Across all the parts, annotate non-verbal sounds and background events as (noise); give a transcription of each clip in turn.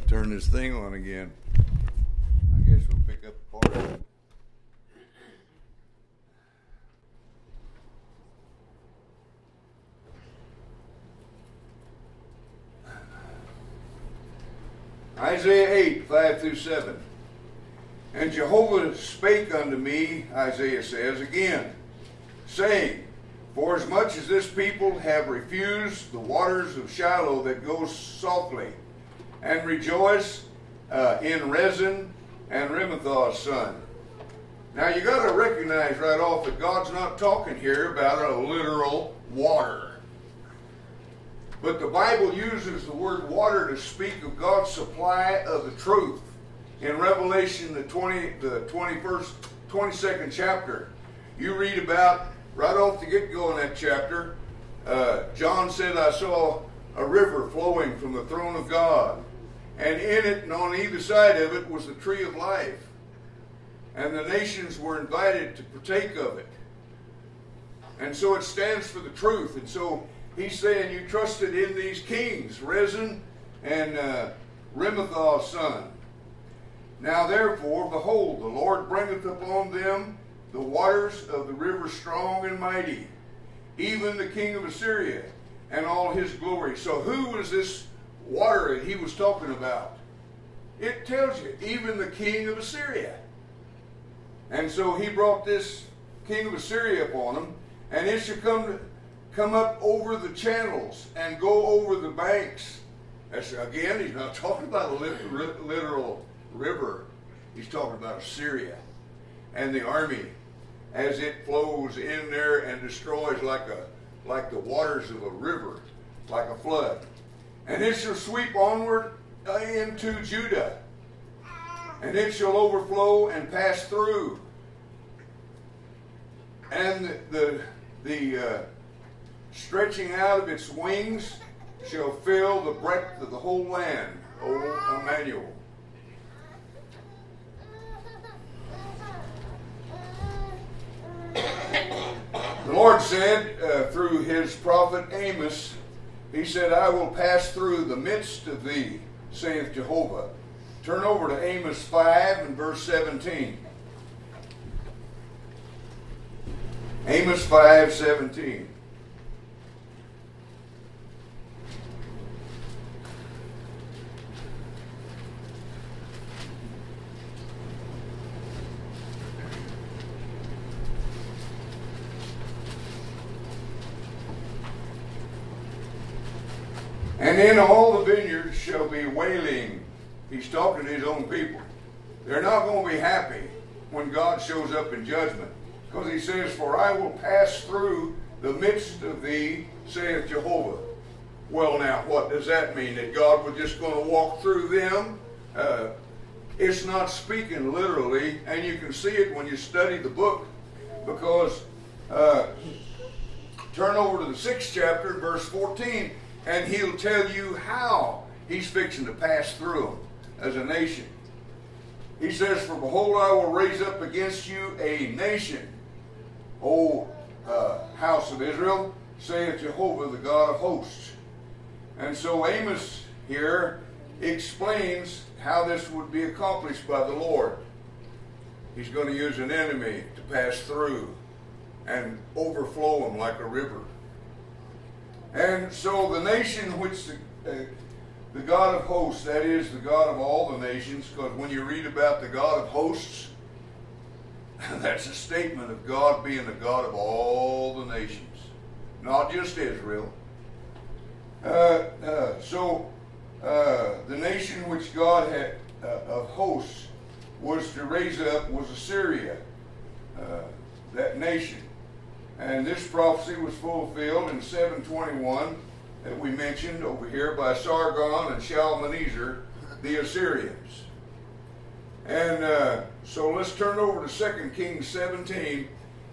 to turn this thing on again. I guess we'll pick up part of it. Isaiah 8, 5 through 7. And Jehovah spake unto me, Isaiah says again, saying, For as much as this people have refused the waters of Shiloh that go softly, and rejoice uh, in Rezin and Remaliah's son. Now you got to recognize right off that God's not talking here about a literal water. But the Bible uses the word water to speak of God's supply of the truth. In Revelation, the 20, the 21st, 22nd chapter, you read about, right off the get go in that chapter, uh, John said, I saw a river flowing from the throne of God and in it and on either side of it was the tree of life. And the nations were invited to partake of it. And so it stands for the truth. And so he's saying, You trusted in these kings, Rezin and uh, son. Now therefore, behold, the Lord bringeth upon them the waters of the river strong and mighty, even the king of Assyria and all his glory. So who was this water that he was talking about. It tells you, even the king of Assyria. And so he brought this king of Assyria upon him, and it should come, come up over the channels and go over the banks. Again, he's not (laughs) talking about a literal river. He's talking about Assyria and the army as it flows in there and destroys like a like the waters of a river, like a flood and it shall sweep onward into Judah, and it shall overflow and pass through. And the, the uh, stretching out of its wings shall fill the breadth of the whole land, O Emmanuel. The Lord said uh, through his prophet Amos, he said, I will pass through the midst of thee, saith Jehovah. Turn over to Amos 5 and verse 17. Amos 5 17. And all the vineyards shall be wailing. He's talking to his own people. They're not going to be happy when God shows up in judgment. Because he says, For I will pass through the midst of thee, saith Jehovah. Well, now, what does that mean? That God was just going to walk through them? Uh, it's not speaking literally, and you can see it when you study the book, because uh, turn over to the sixth chapter, verse 14 and he'll tell you how he's fixing to pass through them as a nation. He says, For behold, I will raise up against you a nation, O uh, house of Israel, saith Jehovah, the God of hosts. And so Amos here explains how this would be accomplished by the Lord. He's going to use an enemy to pass through and overflow them like a river. And so the nation which the, uh, the God of hosts, that is the God of all the nations, because when you read about the God of hosts, (laughs) that's a statement of God being the God of all the nations, not just Israel. Uh, uh, so uh, the nation which God had uh, of hosts was to raise up was Assyria, uh, that nation. And this prophecy was fulfilled in 721 that we mentioned over here by Sargon and Shalmaneser, the Assyrians. And uh, so let's turn over to 2 Kings 17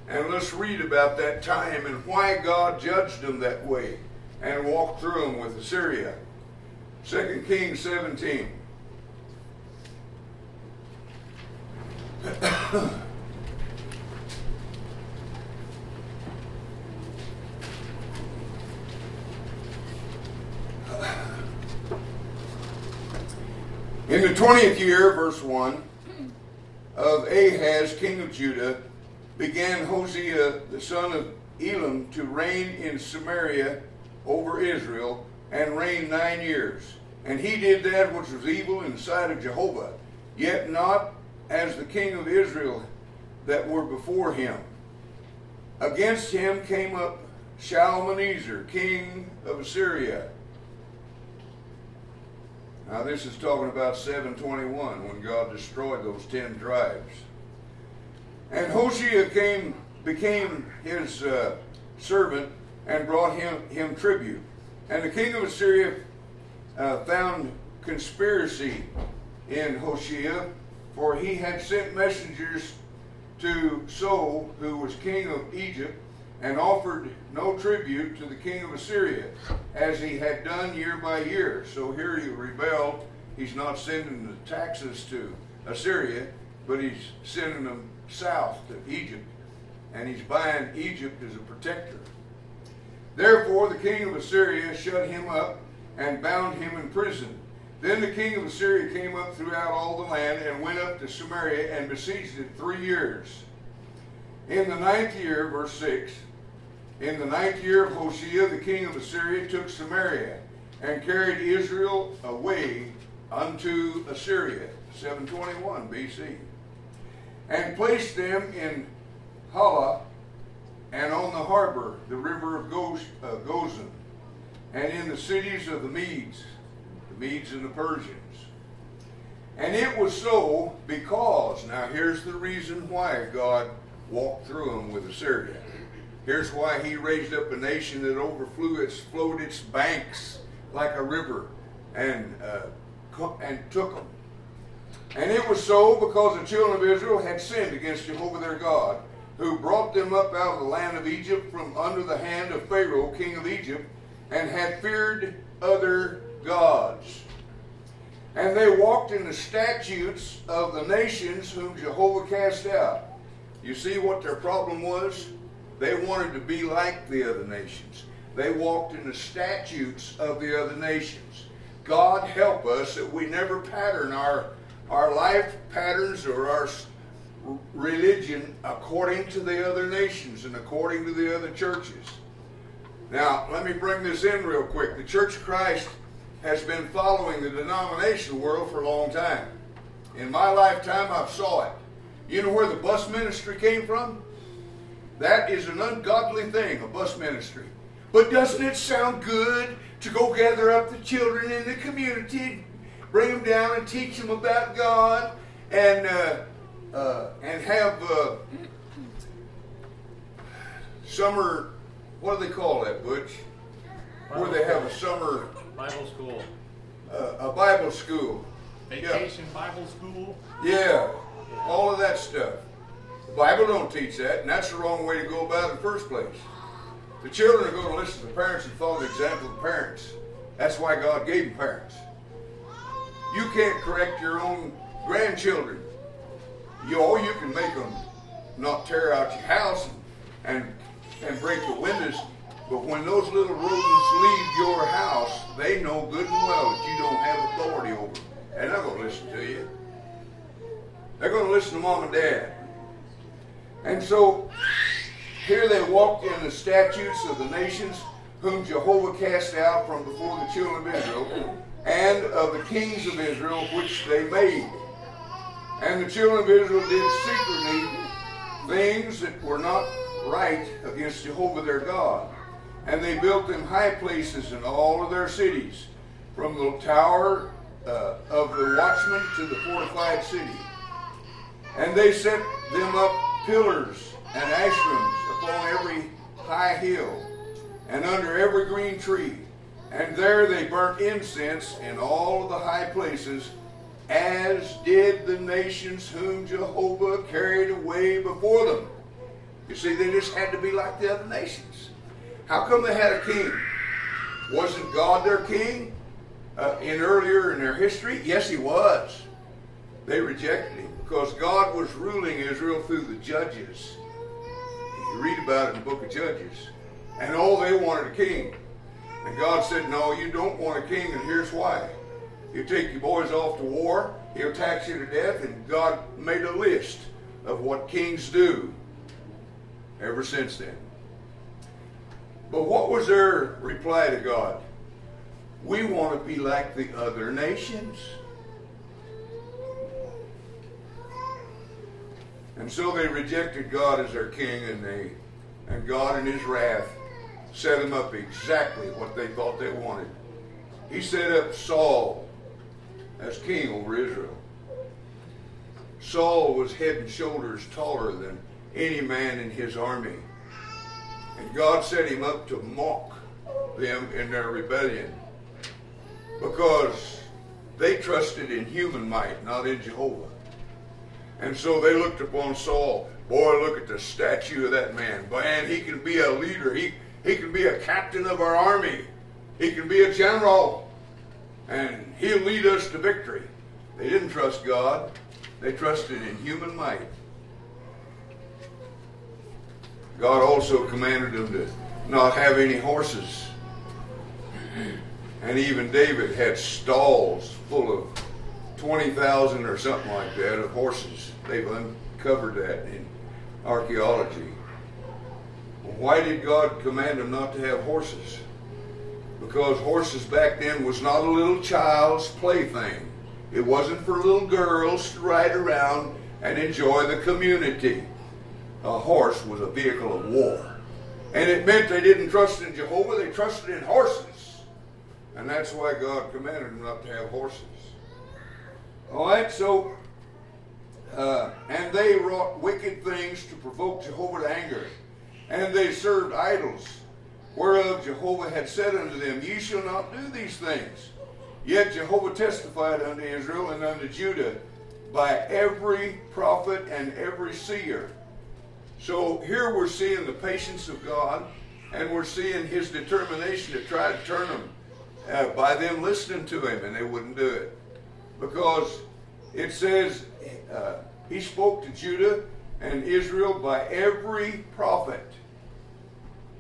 and let's read about that time and why God judged them that way and walked through them with Assyria. 2 Kings 17. (coughs) In the 20th year, verse 1, of Ahaz, king of Judah, began Hosea, the son of Elam, to reign in Samaria over Israel, and reigned nine years. And he did that which was evil in the sight of Jehovah, yet not as the king of Israel that were before him. Against him came up Shalmaneser, king of Assyria. Now, this is talking about 721 when God destroyed those ten tribes. And Hoshea came, became his uh, servant and brought him, him tribute. And the king of Assyria uh, found conspiracy in Hoshea, for he had sent messengers to So, who was king of Egypt, and offered no tribute to the king of Assyria, as he had done year by year. So here he rebelled. He's not sending the taxes to Assyria, but he's sending them south to Egypt, and he's buying Egypt as a protector. Therefore, the king of Assyria shut him up and bound him in prison. Then the king of Assyria came up throughout all the land and went up to Samaria and besieged it three years. In the ninth year, verse 6, in the ninth year of Hosea, the king of Assyria took Samaria and carried Israel away unto Assyria, 721 BC, and placed them in Halah and on the Habor, the river of Goz, uh, Gozan, and in the cities of the Medes, the Medes and the Persians. And it was so because, now here's the reason why God walked through them with Assyria. Here's why he raised up a nation that overflew its, flowed its banks like a river and, uh, and took them. And it was so because the children of Israel had sinned against Jehovah their God, who brought them up out of the land of Egypt from under the hand of Pharaoh, king of Egypt, and had feared other gods. And they walked in the statutes of the nations whom Jehovah cast out. You see what their problem was? They wanted to be like the other nations. They walked in the statutes of the other nations. God help us that we never pattern our, our life patterns or our religion according to the other nations and according to the other churches. Now, let me bring this in real quick. The Church of Christ has been following the denomination world for a long time. In my lifetime, I've saw it. You know where the bus ministry came from? That is an ungodly thing, a bus ministry. But doesn't it sound good to go gather up the children in the community, bring them down and teach them about God, and uh, uh, and have uh, summer? What do they call that, Butch? Bible Where they have a summer Bible school. uh, a Bible school. Vacation Bible school. Yeah, all of that stuff. The Bible don't teach that, and that's the wrong way to go about it in the first place. The children are going to listen to the parents and follow the example of the parents. That's why God gave them parents. You can't correct your own grandchildren. You you can make them not tear out your house and and break the windows. But when those little rodents leave your house, they know good and well that you don't have authority over them. And They're going to listen to you. They're going to listen to mom and dad. And so here they walked in the statutes of the nations whom Jehovah cast out from before the children of Israel, and of the kings of Israel which they made. And the children of Israel did secretly things that were not right against Jehovah their God. And they built them high places in all of their cities, from the tower uh, of the watchman to the fortified city. And they set them up pillars and Asherim upon every high hill and under every green tree. And there they burnt incense in all the high places, as did the nations whom Jehovah carried away before them. You see, they just had to be like the other nations. How come they had a king? Wasn't God their king uh, in earlier in their history? Yes, he was. They rejected him because God was ruling Israel through the judges. You read about it in the book of Judges. And all they wanted a king. And God said, No, you don't want a king, and here's why. You take your boys off to war, he'll tax you to death, and God made a list of what kings do ever since then. But what was their reply to God? We want to be like the other nations. And so they rejected God as their king, and they and God in his wrath set them up exactly what they thought they wanted. He set up Saul as king over Israel. Saul was head and shoulders taller than any man in his army. And God set him up to mock them in their rebellion because they trusted in human might, not in Jehovah. And so they looked upon Saul. Boy, look at the statue of that man. Man, he can be a leader. He, he can be a captain of our army. He can be a general and he'll lead us to victory. They didn't trust God, they trusted in human might. God also commanded them to not have any horses. And even David had stalls full of 20,000 or something like that of horses. They've uncovered that in archaeology. Why did God command them not to have horses? because horses back then was not a little child's plaything. It wasn't for little girls to ride around and enjoy the community. A horse was a vehicle of war. And it meant they didn't trust in Jehovah, they trusted in horses. And that's why God commanded them not to have horses. All right, so, uh, and they wrought wicked things to provoke Jehovah to anger. And they served idols whereof Jehovah had said unto them, Ye shall not do these things. Yet Jehovah testified unto Israel and unto Judah by every prophet and every seer. So here we're seeing the patience of God, and we're seeing his determination to try to turn them uh, by them listening to him, and they wouldn't do it. Because it says uh, he spoke to Judah and Israel by every prophet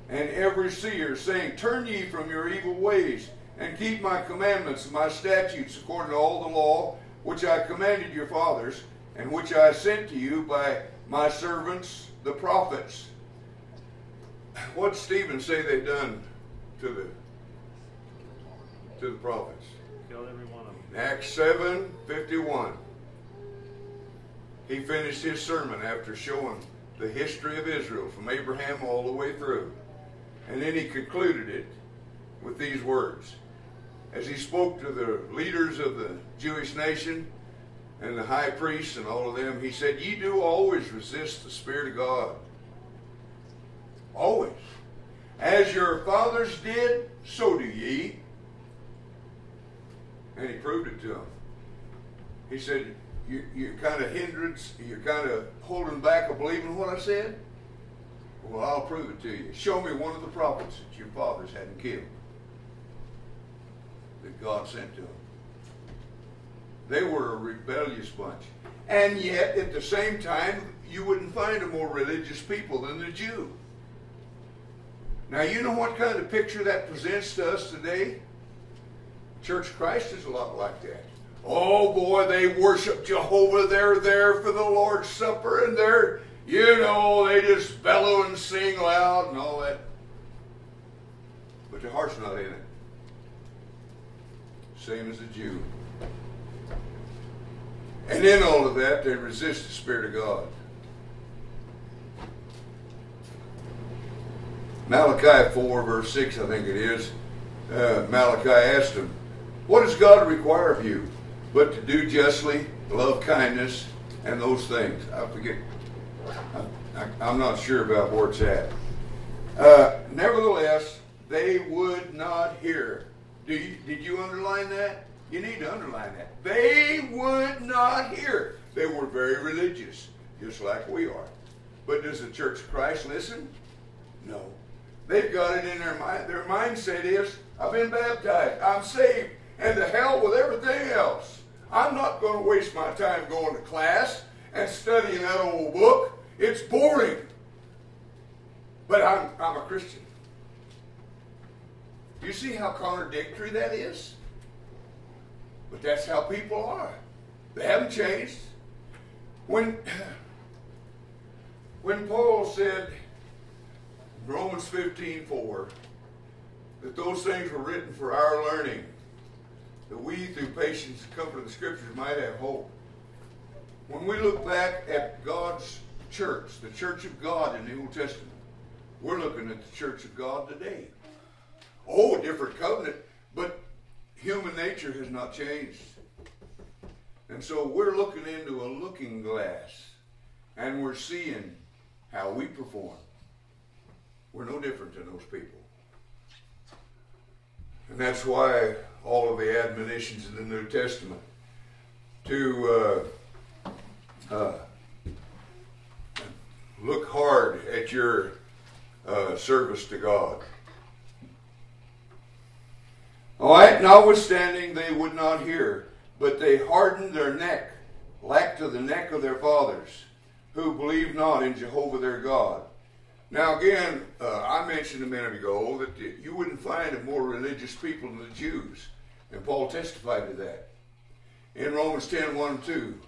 and every seer, saying, Turn ye from your evil ways, and keep my commandments and my statutes according to all the law which I commanded your fathers, and which I sent to you by my servants the prophets. What did Stephen say they done to the to the prophets? Killed every one of them. Acts seven fifty one. He finished his sermon after showing the history of Israel from Abraham all the way through. And then he concluded it with these words. As he spoke to the leaders of the Jewish nation and the high priests and all of them, he said, Ye do always resist the Spirit of God. Always. As your fathers did, so do ye. And he proved it to him. He said, you, You're kind of hindrance, you're kind of holding back of believing what I said. Well, I'll prove it to you. Show me one of the prophets that your fathers hadn't killed that God sent to them. They were a rebellious bunch. And yet, at the same time, you wouldn't find a more religious people than the Jew. Now, you know what kind of picture that presents to us today? Church Christ is a lot like that. Oh boy, they worship Jehovah. They're there for the Lord's Supper and they're you know, they just bellow and sing loud and all that. But their heart's not in it. Same as a Jew. And in all of that, they resist the Spirit of God. Malachi 4, verse 6, I think it is. Uh, Malachi asked him, What does God require of you? But to do justly, love kindness, and those things. I forget I, am not sure about where it's at. Uh, nevertheless, they would not hear. Do you, did you underline that? You need to underline that. They would not hear. They were very religious, just like we are. But does the Church of Christ listen? No. They've got it in their mind. Their mindset is, I've been baptized. I'm saved. And to hell with everything else. I'm not going to waste my time going to class and studying that old book. It's boring. But I'm, I'm a Christian. You see how contradictory that is? But that's how people are. They haven't changed. When (clears throat) when Paul said Romans 15 4 that those things were written for our learning, that we through patience and comfort of the scriptures might have hope. When we look back at God's church, the church of God in the Old Testament, we're looking at the church of God today. Oh, a different covenant, but human nature has not changed. And so we're looking into a looking glass and we're seeing how we perform. We're no different than those people. And that's why all of the admonitions in the New Testament to uh, uh, look hard at your uh, service to God. All right, notwithstanding, they would not hear, but they hardened their neck, like to the neck of their fathers, who believed not in Jehovah their God. Now, again, uh, I mentioned a minute ago that you wouldn't find a more religious people than the Jews, and Paul testified to that. In Romans 10 1 and 2,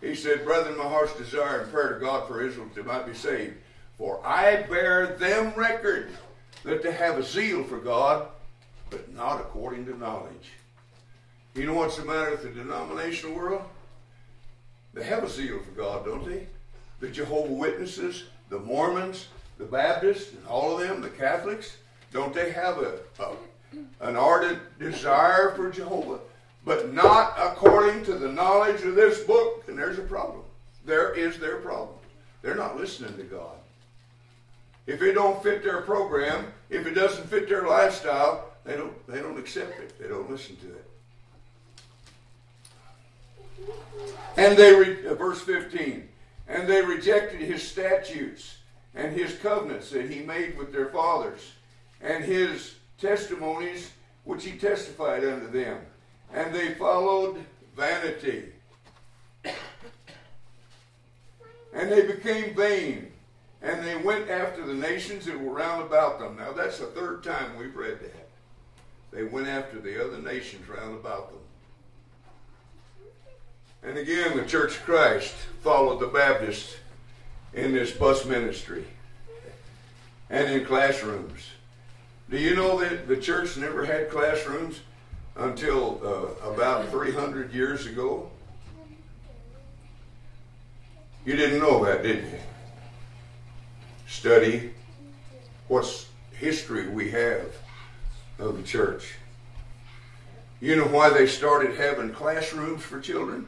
he said, Brethren, my heart's desire and prayer to God for Israel that they might be saved. For I bear them record that they have a zeal for God, but not according to knowledge. You know what's the matter with the denominational world? They have a zeal for God, don't they? The Jehovah Witnesses, the Mormons, the Baptists, and all of them, the Catholics, don't they have a, a an ardent desire for Jehovah? But not according to the knowledge of this book, and there's a problem. There is their problem. They're not listening to God. If it don't fit their program, if it doesn't fit their lifestyle, they don't they don't accept it. They don't listen to it. And they re, uh, verse 15, and they rejected his statutes and his covenants that he made with their fathers, and his testimonies which he testified unto them, and they followed vanity. And they became vain and they went after the nations that were round about them. Now, that's the third time we've read that. They went after the other nations round about them. And again, the Church of Christ followed the Baptists in this bus ministry and in classrooms. Do you know that the church never had classrooms until uh, about 300 years ago? You didn't know that, did you? study what history we have of the church. You know why they started having classrooms for children?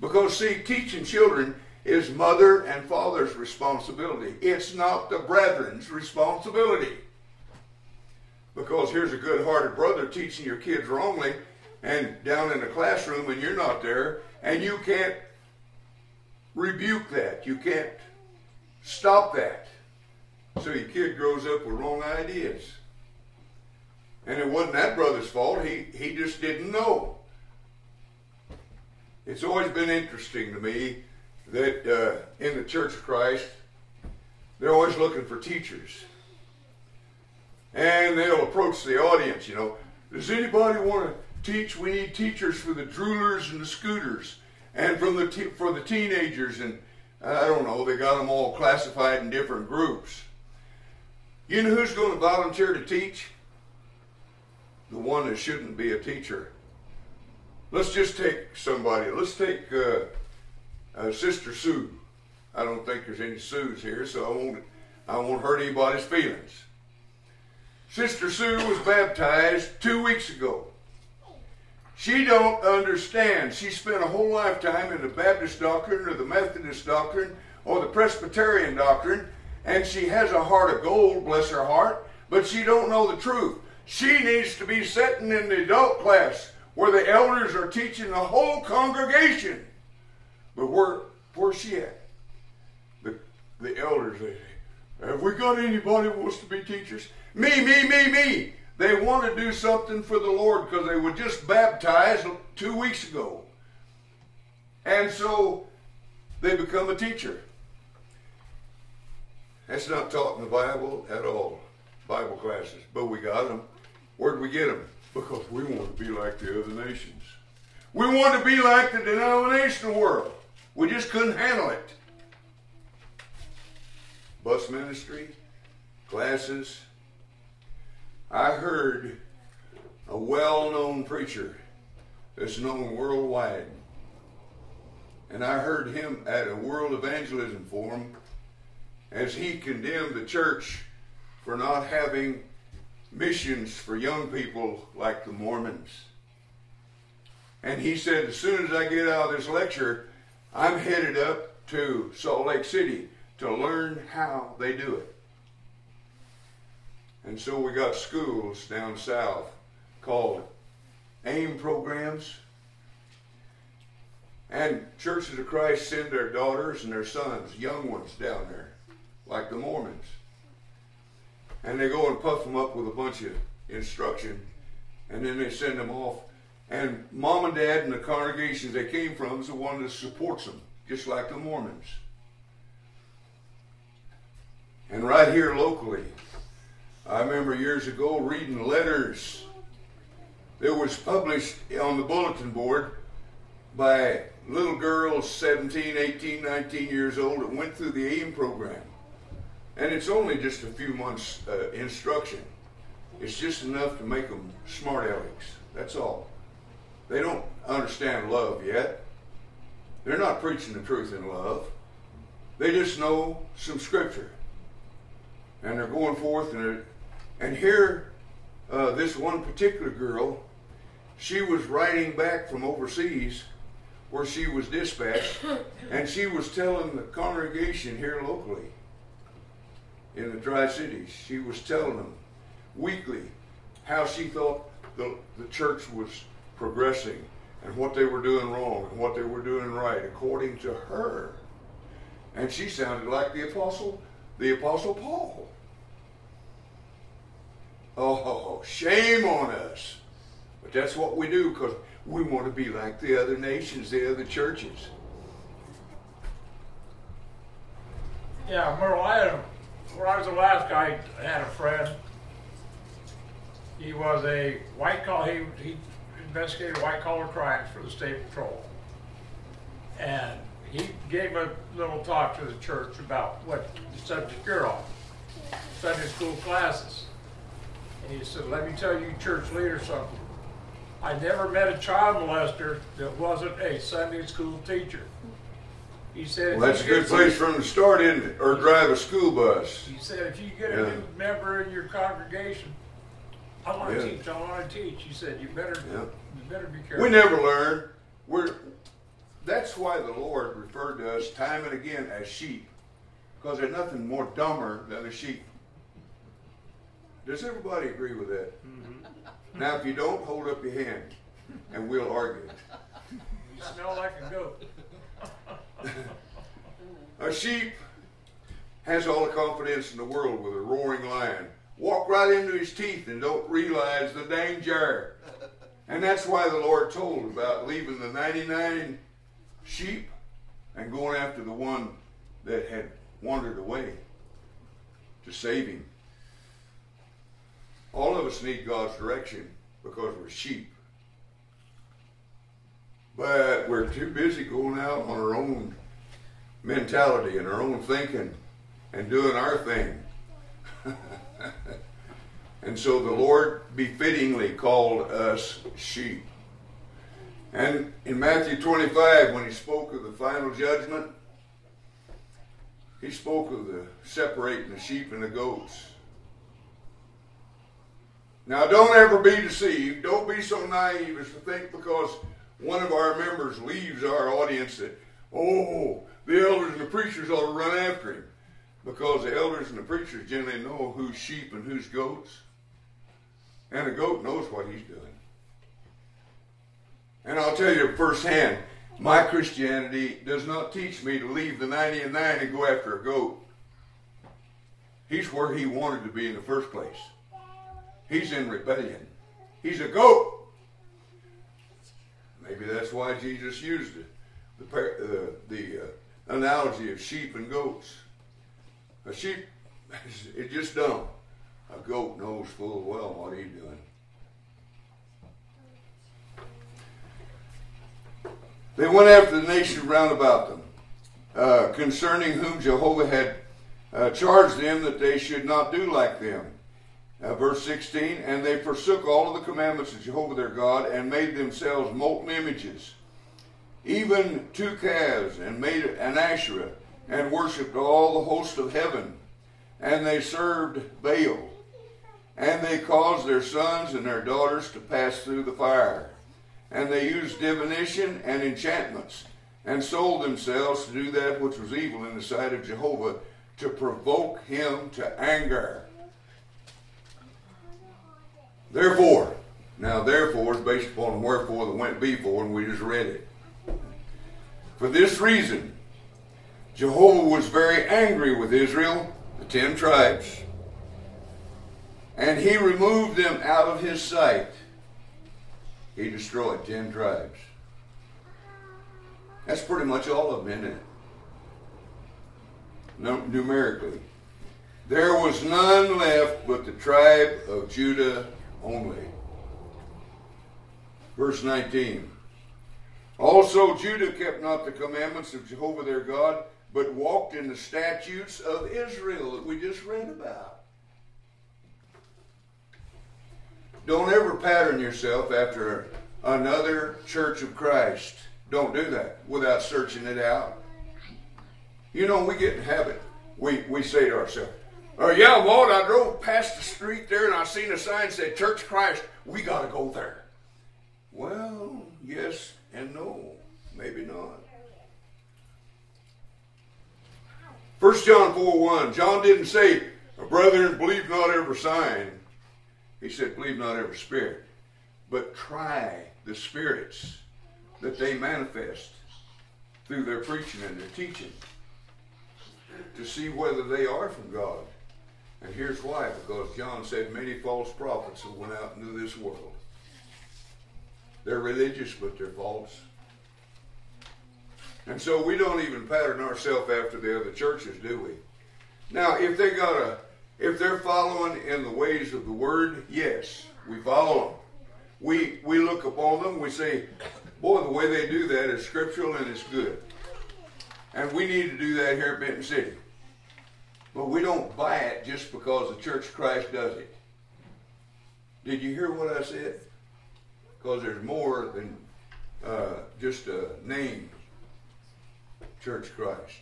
Because, see, teaching children is mother and father's responsibility. It's not the brethren's responsibility. Because here's a good hearted brother teaching your kids wrongly and down in the classroom and you're not there and you can't rebuke that. You can't stop that. So your kid grows up with wrong ideas. And it wasn't that brother's fault. He, he just didn't know. It's always been interesting to me that uh, in the Church of Christ, they're always looking for teachers. And they'll approach the audience, you know. Does anybody want to teach? We need teachers for the droolers and the scooters, and from the te- for the teenagers, and I don't know. They got them all classified in different groups. You know who's going to volunteer to teach? The one that shouldn't be a teacher. Let's just take somebody. Let's take uh, uh, Sister Sue. I don't think there's any Sues here, so I won't. I won't hurt anybody's feelings. Sister Sue was baptized two weeks ago. She don't understand. She spent a whole lifetime in the Baptist doctrine or the Methodist doctrine or the Presbyterian doctrine, and she has a heart of gold, bless her heart, but she don't know the truth. She needs to be sitting in the adult class where the elders are teaching the whole congregation. But where where's she at? The the elders they say, have we got anybody who wants to be teachers? Me, me, me, me. They want to do something for the Lord because they were just baptized two weeks ago. And so they become a teacher. That's not taught in the Bible at all, Bible classes. But we got them. Where'd we get them? Because we want to be like the other nations. We want to be like the denominational world. We just couldn't handle it. Bus ministry, classes. I heard a well known preacher that's known worldwide. And I heard him at a World Evangelism Forum as he condemned the church for not having missions for young people like the Mormons. And he said, as soon as I get out of this lecture, I'm headed up to Salt Lake City to learn how they do it. And so we got schools down south called AIM programs. And Churches of Christ send their daughters and their sons, young ones, down there, like the Mormons. And they go and puff them up with a bunch of instruction, and then they send them off. And mom and dad and the congregations they came from is the one that supports them, just like the Mormons. And right here locally, I remember years ago reading letters that was published on the bulletin board by little girls 17, 18, 19 years old that went through the AIM program. And it's only just a few months uh, instruction. It's just enough to make them smart alecks. That's all. They don't understand love yet. They're not preaching the truth in love. They just know some scripture and they're going forth and and here uh, this one particular girl she was writing back from overseas where she was dispatched and she was telling the congregation here locally in the tri-cities she was telling them weekly how she thought the, the church was progressing and what they were doing wrong and what they were doing right according to her and she sounded like the apostle the apostle paul Oh, shame on us. But that's what we do because we want to be like the other nations, the other churches. Yeah, Merle, I had when I was in Alaska, I had a friend. He was a white collar, he, he investigated white collar crimes for the state patrol. And he gave a little talk to the church about what the subject you're on, Sunday school classes. And he said, let me tell you, church leader, something. I never met a child molester that wasn't a Sunday school teacher. He said, well, that's a good place for him to start, isn't it? Or drive a school bus. You said, if you get a yeah. new member in your congregation, I want to yeah. teach. I want to teach. You said, you better, yeah. you better be careful. We never learn. We're. That's why the Lord referred to us time and again as sheep, because there's nothing more dumber than a sheep. Does everybody agree with that? Mm-hmm. Now, if you don't, hold up your hand, and we'll argue. You smell like a goat. (laughs) a sheep has all the confidence in the world with a roaring lion. Walk right into his teeth and don't realize the danger. And that's why the Lord told about leaving the 99 sheep and going after the one that had wandered away to save him. All of us need God's direction because we're sheep. But we're too busy going out on our own mentality and our own thinking and doing our thing. (laughs) and so the Lord befittingly called us sheep. And in Matthew 25, when he spoke of the final judgment, he spoke of the separating the sheep and the goats. Now, don't ever be deceived. Don't be so naive as to think because one of our members leaves our audience that, oh, the elders and the preachers ought to run after him. Because the elders and the preachers generally know who's sheep and who's goats. And a goat knows what he's doing. And I'll tell you firsthand, my Christianity does not teach me to leave the 90 and 9 and go after a goat. He's where he wanted to be in the first place. He's in rebellion. He's a goat. Maybe that's why Jesus used it, the, uh, the uh, analogy of sheep and goats. A sheep (laughs) is just dumb. A goat knows full well what he's doing. They went after the nation round about them, uh, concerning whom Jehovah had uh, charged them that they should not do like them. Uh, verse 16, and they forsook all of the commandments of Jehovah their God and made themselves molten images, even two calves, and made an Asherah, and worshipped all the host of heaven. And they served Baal, and they caused their sons and their daughters to pass through the fire. And they used divination and enchantments, and sold themselves to do that which was evil in the sight of Jehovah, to provoke him to anger. Therefore, now therefore is based upon wherefore that went before, and we just read it. For this reason, Jehovah was very angry with Israel, the ten tribes, and he removed them out of his sight. He destroyed ten tribes. That's pretty much all of them, isn't it? Numerically. There was none left but the tribe of Judah only. Verse 19. Also Judah kept not the commandments of Jehovah their God, but walked in the statutes of Israel that we just read about. Don't ever pattern yourself after another church of Christ. Don't do that without searching it out. You know, we get in habit. We, we say to ourselves, Oh, yeah, Walt, I drove past the street there and I seen a sign said Church Christ. We got to go there. Well, yes and no. Maybe not. 1 John 4 1. John didn't say, Brethren, believe not every sign. He said, Believe not every spirit. But try the spirits that they manifest through their preaching and their teaching to see whether they are from God. And here's why because John said many false prophets have went out into this world. They're religious, but they're false. And so we don't even pattern ourselves after the other churches, do we? Now, if they got a, if they're following in the ways of the Word, yes, we follow them. We we look upon them. We say, boy, the way they do that is scriptural and it's good. And we need to do that here at Benton City. But we don't buy it just because the Church of Christ does it. Did you hear what I said? Because there's more than uh, just a name, Church Christ.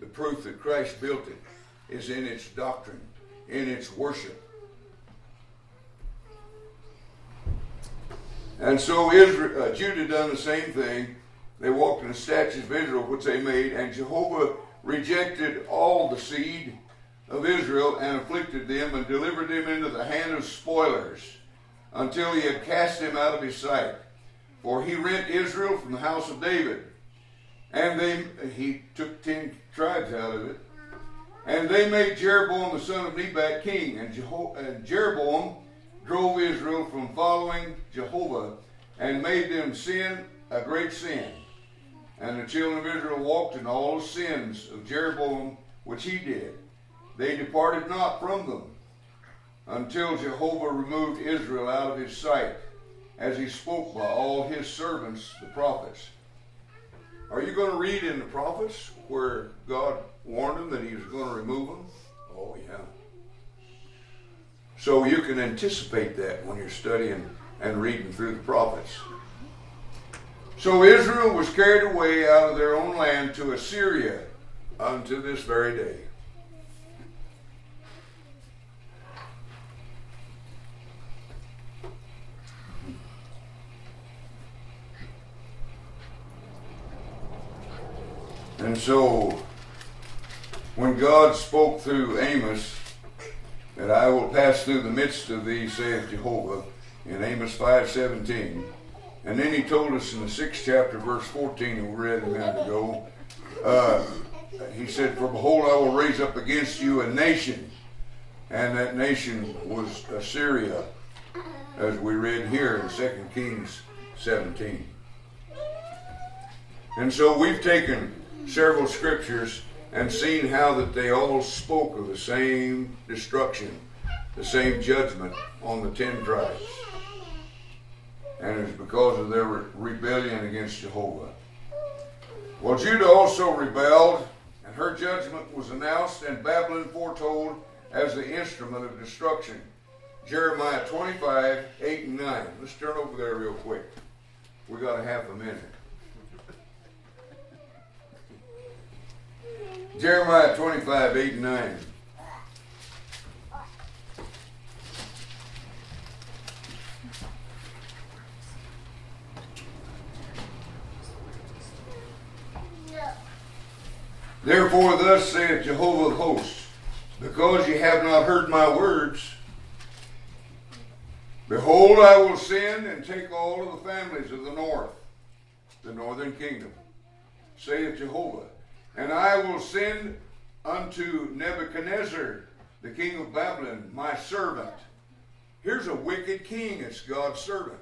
The proof that Christ built it is in its doctrine, in its worship. And so Israel, uh, Judah done the same thing. They walked in the statues of Israel, which they made, and Jehovah rejected all the seed of Israel and afflicted them and delivered them into the hand of spoilers until he had cast them out of his sight. For he rent Israel from the house of David. And they he took ten tribes out of it. And they made Jeroboam the son of Nebat king. And, Jeho- and Jeroboam drove Israel from following Jehovah and made them sin a great sin. And the children of Israel walked in all the sins of Jeroboam which he did. They departed not from them until Jehovah removed Israel out of his sight, as he spoke by all his servants, the prophets. Are you going to read in the prophets where God warned them that he was going to remove them? Oh, yeah. So you can anticipate that when you're studying and reading through the prophets. So Israel was carried away out of their own land to Assyria unto this very day. And so, when God spoke through Amos, that I will pass through the midst of thee, saith Jehovah, in Amos 5.17, and then he told us in the sixth chapter, verse 14, we read a minute ago, uh, he said, For behold, I will raise up against you a nation, and that nation was Assyria, as we read here in 2 Kings 17. And so we've taken several scriptures and seen how that they all spoke of the same destruction, the same judgment on the ten tribes. And it's because of their re- rebellion against Jehovah. Well, Judah also rebelled, and her judgment was announced, and Babylon foretold as the instrument of destruction. Jeremiah 25, 8 and 9. Let's turn over there real quick. We got a half a minute. Jeremiah 25, 8 and 9. Therefore, thus saith Jehovah of hosts, because ye have not heard my words, behold, I will send and take all of the families of the north, the northern kingdom, saith Jehovah, and I will send unto Nebuchadnezzar, the king of Babylon, my servant. Here's a wicked king, it's God's servant,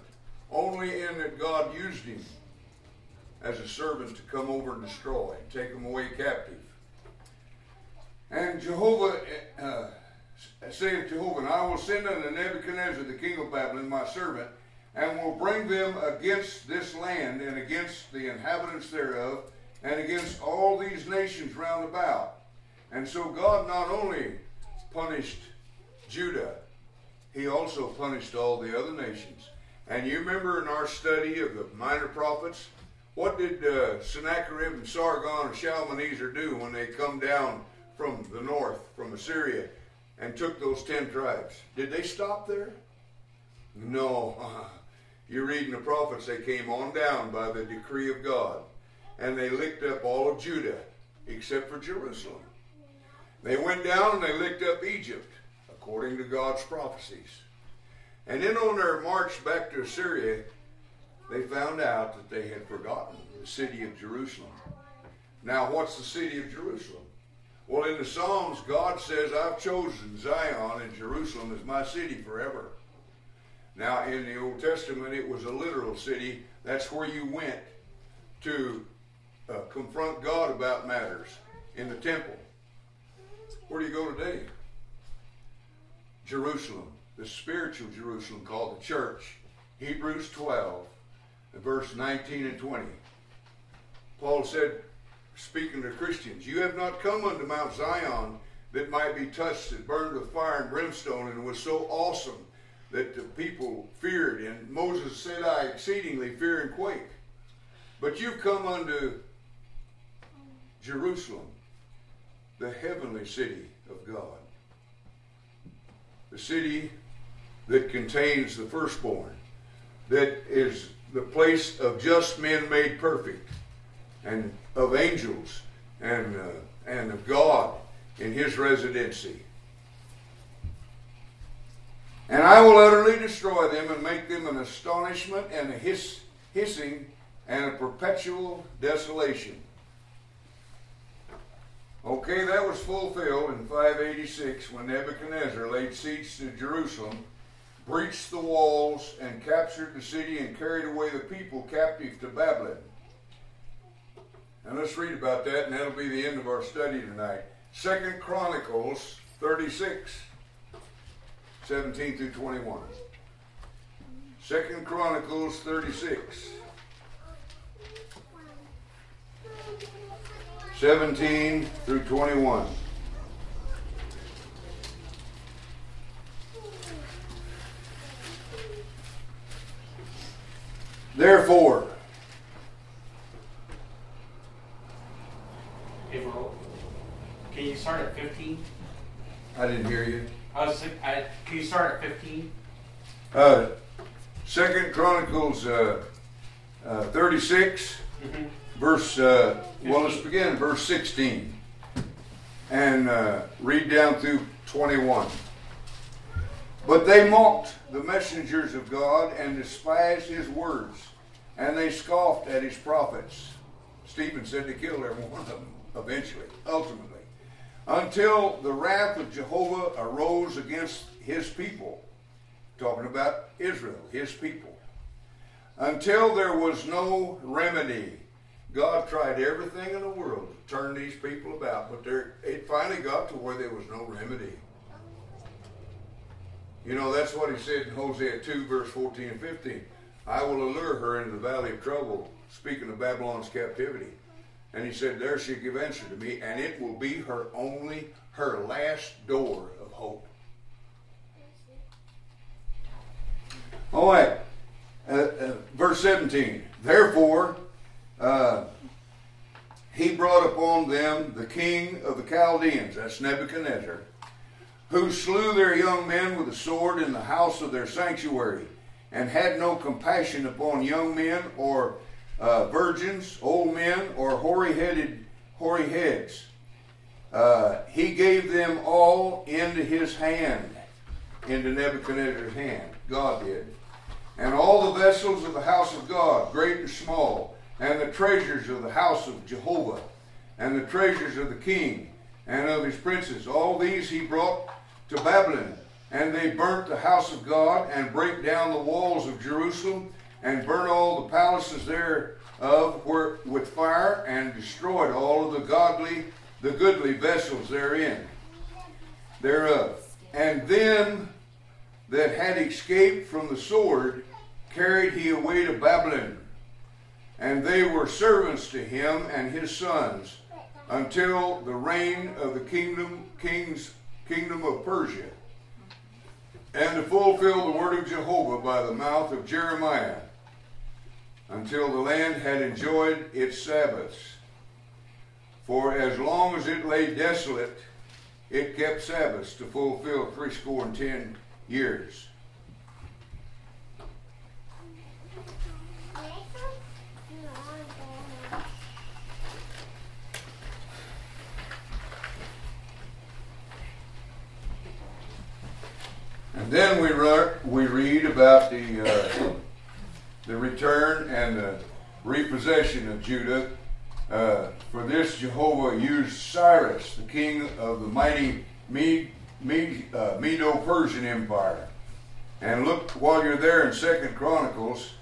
only in that God used him as a servant to come over and destroy, and take them away captive. And Jehovah uh, saith Jehovah, and I will send unto Nebuchadnezzar, the king of Babylon, my servant, and will bring them against this land and against the inhabitants thereof, and against all these nations round about. And so God not only punished Judah, he also punished all the other nations. And you remember in our study of the minor prophets, what did uh, Sennacherib and Sargon and Shalmaneser do when they come down from the north, from Assyria, and took those ten tribes? Did they stop there? No. Uh, you read in the prophets, they came on down by the decree of God, and they licked up all of Judah except for Jerusalem. They went down and they licked up Egypt, according to God's prophecies. And then on their march back to Assyria, they found out that they had forgotten the city of Jerusalem. Now, what's the city of Jerusalem? Well, in the Psalms, God says, I've chosen Zion and Jerusalem as my city forever. Now, in the Old Testament, it was a literal city. That's where you went to uh, confront God about matters in the temple. Where do you go today? Jerusalem, the spiritual Jerusalem called the church. Hebrews 12, verse 19 and 20. Paul said, speaking to Christians, You have not come unto Mount Zion that might be touched and burned with fire and brimstone, and was so awesome that the people feared, and Moses said, I exceedingly fear and quake. But you've come unto Jerusalem, the heavenly city of God, the city that contains the firstborn, that is the place of just men made perfect, and of angels, and, uh, and of God in his residency. And I will utterly destroy them and make them an astonishment and a hiss, hissing and a perpetual desolation. Okay, that was fulfilled in 586 when Nebuchadnezzar laid siege to Jerusalem, breached the walls, and captured the city and carried away the people captive to Babylon. And let's read about that, and that'll be the end of our study tonight. Second Chronicles 36, 17 through 21. Second Chronicles 36. 17 through 21. Therefore, Hey, bro. Can you start at 15? I didn't hear you. I was I, can you start at 15? Uh, Second Chronicles uh, uh, 36, Mm-hmm. verse, uh, well, let's begin verse 16 and uh, read down through 21. But they mocked the messengers of God and despised his words, and they scoffed at his prophets. Stephen said to kill every one of them eventually, ultimately, until the wrath of Jehovah arose against his people. Talking about Israel, his people. Until there was no remedy. God tried everything in the world to turn these people about, but there, it finally got to where there was no remedy. You know, that's what he said in Hosea 2, verse 14 and 15. I will allure her into the valley of trouble, speaking of Babylon's captivity. And he said, There she give answer to me, and it will be her only, her last door of hope. All right. Uh, uh, verse 17. Therefore, uh, he brought upon them the king of the Chaldeans, that's Nebuchadnezzar, who slew their young men with a sword in the house of their sanctuary, and had no compassion upon young men or uh, virgins, old men, or hoary-headed, hoary heads. Uh, he gave them all into his hand, into Nebuchadnezzar's hand. God did. And all the vessels of the house of God, great and small, and the treasures of the house of Jehovah, and the treasures of the king and of his princes, all these he brought to Babylon. And they burnt the house of God, and brake down the walls of Jerusalem, and burnt all the palaces thereof with fire, and destroyed all of the godly, the goodly vessels therein, thereof. And them that had escaped from the sword carried he away to Babylon, and they were servants to him and his sons until the reign of the kingdom kings kingdom of Persia and to fulfill the word of Jehovah by the mouth of Jeremiah, until the land had enjoyed its Sabbaths. For as long as it lay desolate, it kept Sabbaths to fulfill threescore and ten years. And then we, re- we read about the, uh, the return and the repossession of Judah. Uh, for this, Jehovah used Cyrus, the king of the mighty Med- Med- uh, Medo-Persian Empire. And look, while you're there in Second Chronicles,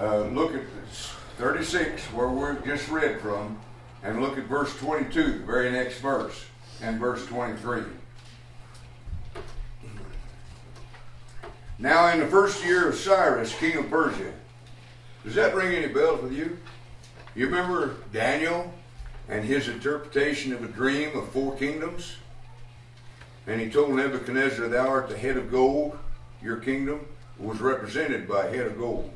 uh, look at 36, where we just read from, and look at verse 22, the very next verse, and verse 23. Now, in the first year of Cyrus, king of Persia, does that ring any bells with you? You remember Daniel and his interpretation of a dream of four kingdoms? And he told Nebuchadnezzar, Thou art the head of gold, your kingdom was represented by a head of gold.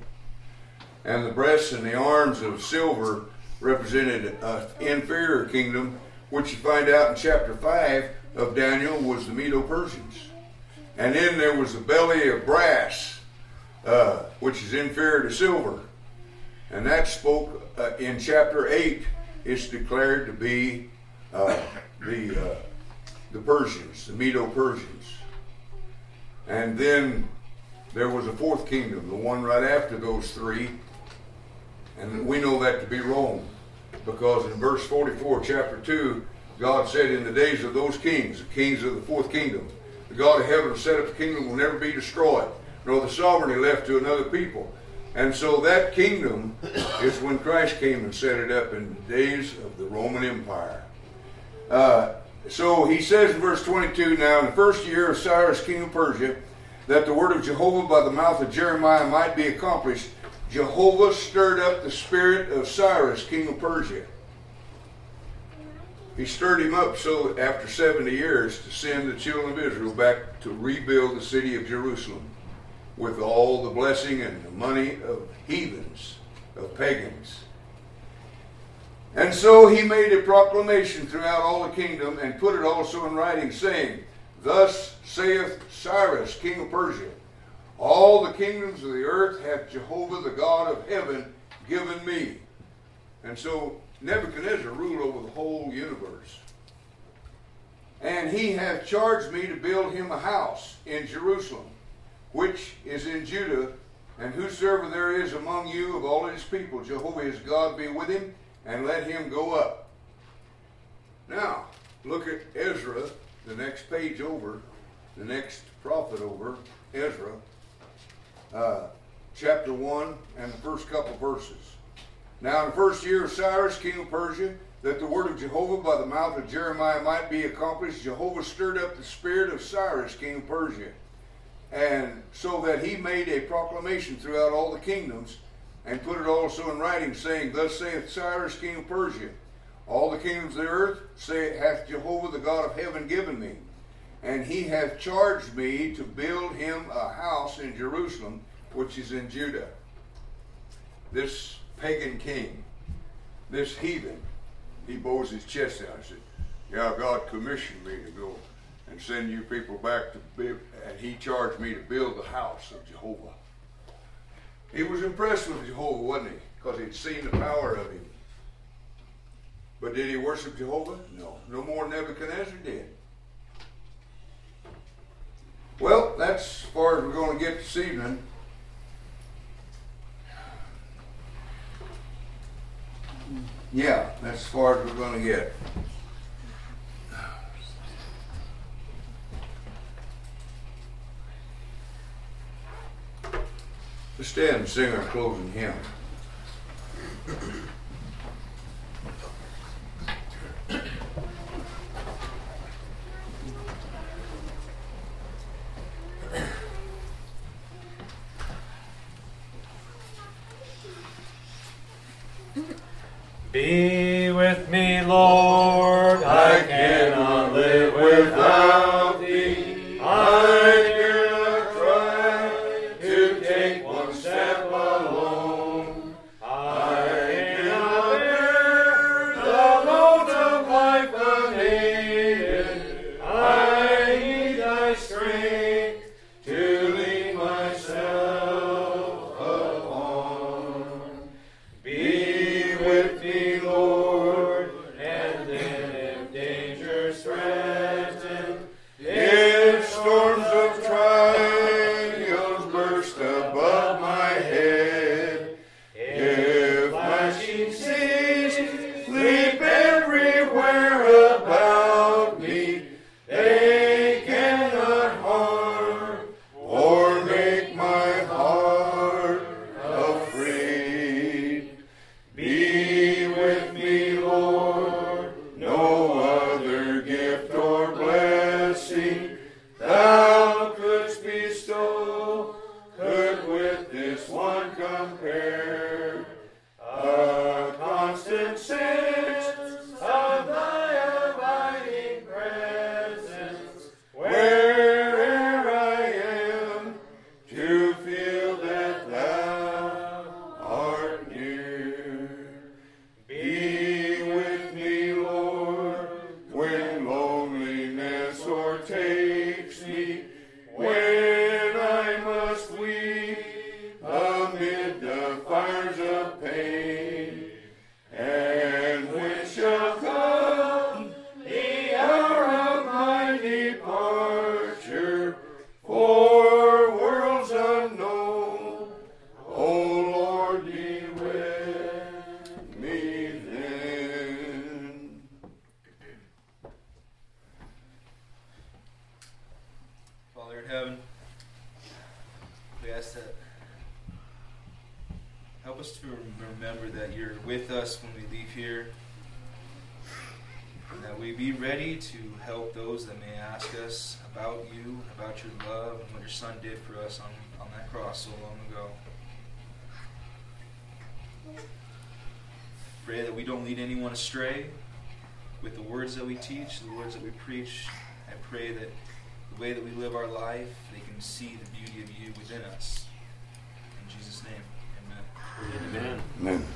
And the breasts and the arms of silver represented an inferior kingdom, which you find out in chapter 5 of Daniel was the Medo Persians. And then there was the belly of brass, uh, which is inferior to silver. And that spoke uh, in chapter 8, it's declared to be uh, the, uh, the Persians, the Medo Persians. And then there was a fourth kingdom, the one right after those three. And we know that to be Rome. Because in verse 44, chapter 2, God said, In the days of those kings, the kings of the fourth kingdom, the God of heaven set up a kingdom will never be destroyed, nor the sovereignty left to another people. And so that kingdom (coughs) is when Christ came and set it up in the days of the Roman Empire. Uh, so he says in verse 22 now, in the first year of Cyrus, king of Persia, that the word of Jehovah by the mouth of Jeremiah might be accomplished, Jehovah stirred up the spirit of Cyrus, king of Persia. He stirred him up so after 70 years to send the children of Israel back to rebuild the city of Jerusalem with all the blessing and the money of heathens, of pagans. And so he made a proclamation throughout all the kingdom and put it also in writing, saying, Thus saith Cyrus, king of Persia, All the kingdoms of the earth hath Jehovah the God of heaven given me. And so Nebuchadnezzar ruled over the whole universe. And he hath charged me to build him a house in Jerusalem, which is in Judah, and whosoever there is among you of all his people, Jehovah his God be with him, and let him go up. Now, look at Ezra, the next page over, the next prophet over, Ezra, uh, chapter 1, and the first couple verses. Now, in the first year of Cyrus, king of Persia, that the word of Jehovah by the mouth of Jeremiah might be accomplished, Jehovah stirred up the spirit of Cyrus, king of Persia, And so that he made a proclamation throughout all the kingdoms, and put it also in writing, saying, Thus saith Cyrus, king of Persia, All the kingdoms of the earth say, hath Jehovah the God of heaven given me. And he hath charged me to build him a house in Jerusalem, which is in Judah. This pagan king, this heathen, he bows his chest out and said, Yeah, God commissioned me to go and send you people back to build, and he charged me to build the house of Jehovah. He was impressed with Jehovah, wasn't he? Because he'd seen the power of him. But did he worship Jehovah? No. No more Nebuchadnezzar did. Well, that's as far as we're going to get this evening. Yeah, that's as far as we're going to get. Let's stand and sing our closing hymn. Be with me, Lord. I cannot live without we don't lead anyone astray with the words that we teach, the words that we preach. I pray that the way that we live our life, they can see the beauty of you within us. In Jesus' name, amen. Amen. Amen.